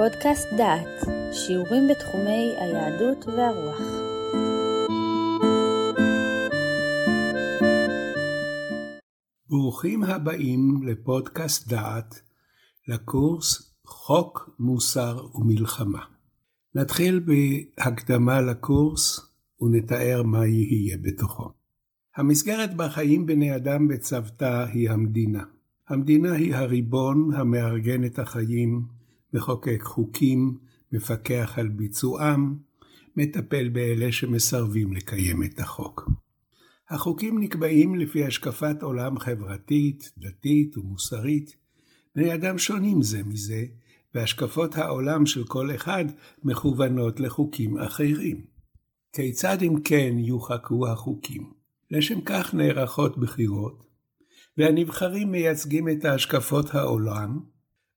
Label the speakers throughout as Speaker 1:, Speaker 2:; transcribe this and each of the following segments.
Speaker 1: פודקאסט דעת, שיעורים בתחומי היהדות והרוח.
Speaker 2: ברוכים הבאים לפודקאסט דעת, לקורס חוק, מוסר ומלחמה. נתחיל בהקדמה לקורס ונתאר מה יהיה בתוכו. המסגרת בה חיים בני אדם בצוותא היא המדינה. המדינה היא הריבון המארגן את החיים, מחוקק חוקים, מפקח על ביצועם, מטפל באלה שמסרבים לקיים את החוק. החוקים נקבעים לפי השקפת עולם חברתית, דתית ומוסרית. בני אדם שונים זה מזה, והשקפות העולם של כל אחד מכוונות לחוקים אחרים. כיצד אם כן יוחקו החוקים? לשם כך נערכות בחירות, והנבחרים מייצגים את השקפות העולם,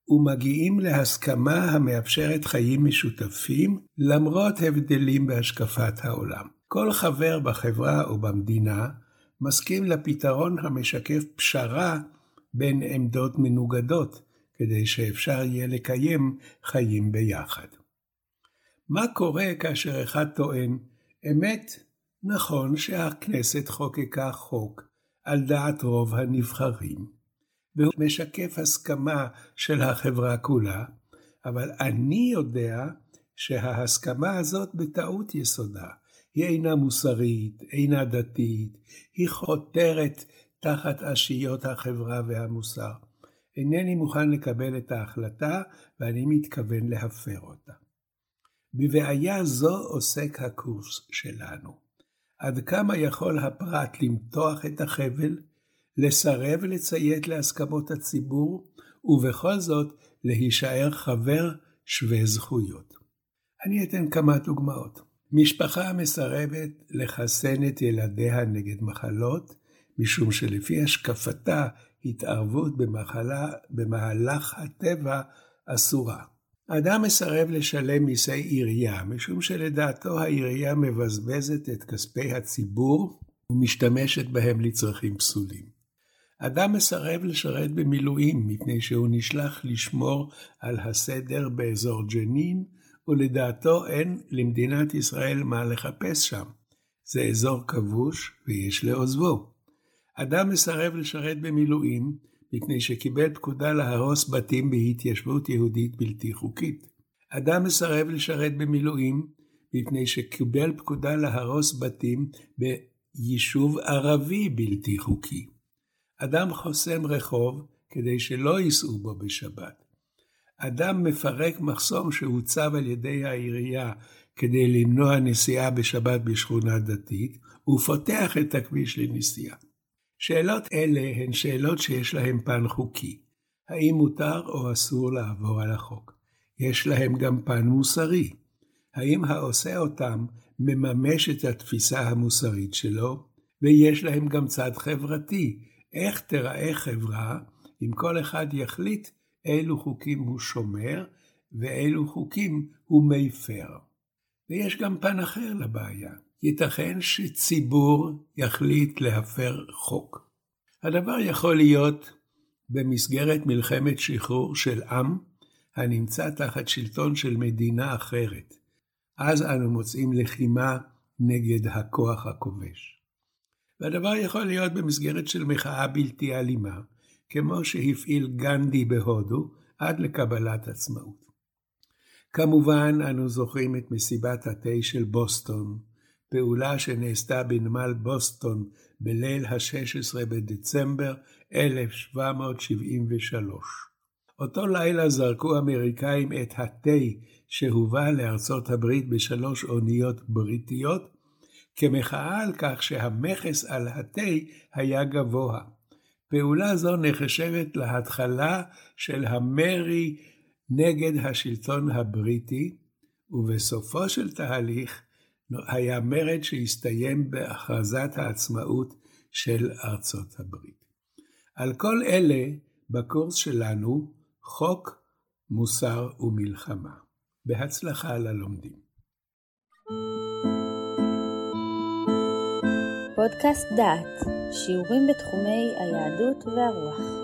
Speaker 2: ומגיעים להסכמה המאפשרת חיים משותפים למרות הבדלים בהשקפת העולם. כל חבר בחברה או במדינה מסכים לפתרון המשקף פשרה בין עמדות מנוגדות, כדי שאפשר יהיה לקיים חיים ביחד. מה קורה כאשר אחד טוען, אמת, נכון שהכנסת חוקקה חוק על דעת רוב הנבחרים, והוא משקף הסכמה של החברה כולה, אבל אני יודע שההסכמה הזאת בטעות יסודה. היא אינה מוסרית, אינה דתית, היא חותרת תחת אשיות החברה והמוסר. אינני מוכן לקבל את ההחלטה ואני מתכוון להפר אותה. בבעיה זו עוסק הקורס שלנו. עד כמה יכול הפרט למתוח את החבל, לסרב לציית להסכמות הציבור, ובכל זאת להישאר חבר שווה זכויות. אני אתן כמה דוגמאות. משפחה מסרבת לחסן את ילדיה נגד מחלות, משום שלפי השקפתה התערבות במחלה, במהלך הטבע אסורה. אדם מסרב לשלם מיסי עירייה, משום שלדעתו העירייה מבזבזת את כספי הציבור ומשתמשת בהם לצרכים פסולים. אדם מסרב לשרת במילואים מפני שהוא נשלח לשמור על הסדר באזור ג'נין, ולדעתו אין למדינת ישראל מה לחפש שם. זה אזור כבוש ויש לעוזבו. אדם מסרב לשרת במילואים מפני שקיבל פקודה להרוס בתים בהתיישבות יהודית בלתי חוקית. אדם מסרב לשרת במילואים מפני שקיבל פקודה להרוס בתים ביישוב ערבי בלתי חוקי. אדם חוסם רחוב כדי שלא ייסעו בו בשבת. אדם מפרק מחסום שהוצב על ידי העירייה כדי למנוע נסיעה בשבת בשכונה דתית, ופותח את הכביש לנסיעה. שאלות אלה הן שאלות שיש להן פן חוקי. האם מותר או אסור לעבור על החוק? יש להם גם פן מוסרי. האם העושה אותם מממש את התפיסה המוסרית שלו? ויש להם גם צד חברתי. איך תיראה חברה אם כל אחד יחליט אילו חוקים הוא שומר ואילו חוקים הוא מפר? ויש גם פן אחר לבעיה. ייתכן שציבור יחליט להפר חוק. הדבר יכול להיות במסגרת מלחמת שחרור של עם הנמצא תחת שלטון של מדינה אחרת. אז אנו מוצאים לחימה נגד הכוח הכובש. והדבר יכול להיות במסגרת של מחאה בלתי אלימה, כמו שהפעיל גנדי בהודו עד לקבלת עצמאות. כמובן, אנו זוכרים את מסיבת התה של בוסטון, פעולה שנעשתה בנמל בוסטון בליל ה-16 בדצמבר 1773. אותו לילה זרקו האמריקאים את התה שהובא לארצות הברית בשלוש אוניות בריטיות, כמחאה על כך שהמכס על התה היה גבוה. פעולה זו נחשבת להתחלה של המרי נגד השלטון הבריטי, ובסופו של תהליך היה מרד שהסתיים בהכרזת העצמאות של ארצות הברית. על כל אלה, בקורס שלנו, חוק, מוסר ומלחמה. בהצלחה ללומדים.
Speaker 1: פודקאסט דעת, שיעורים בתחומי היהדות והרוח.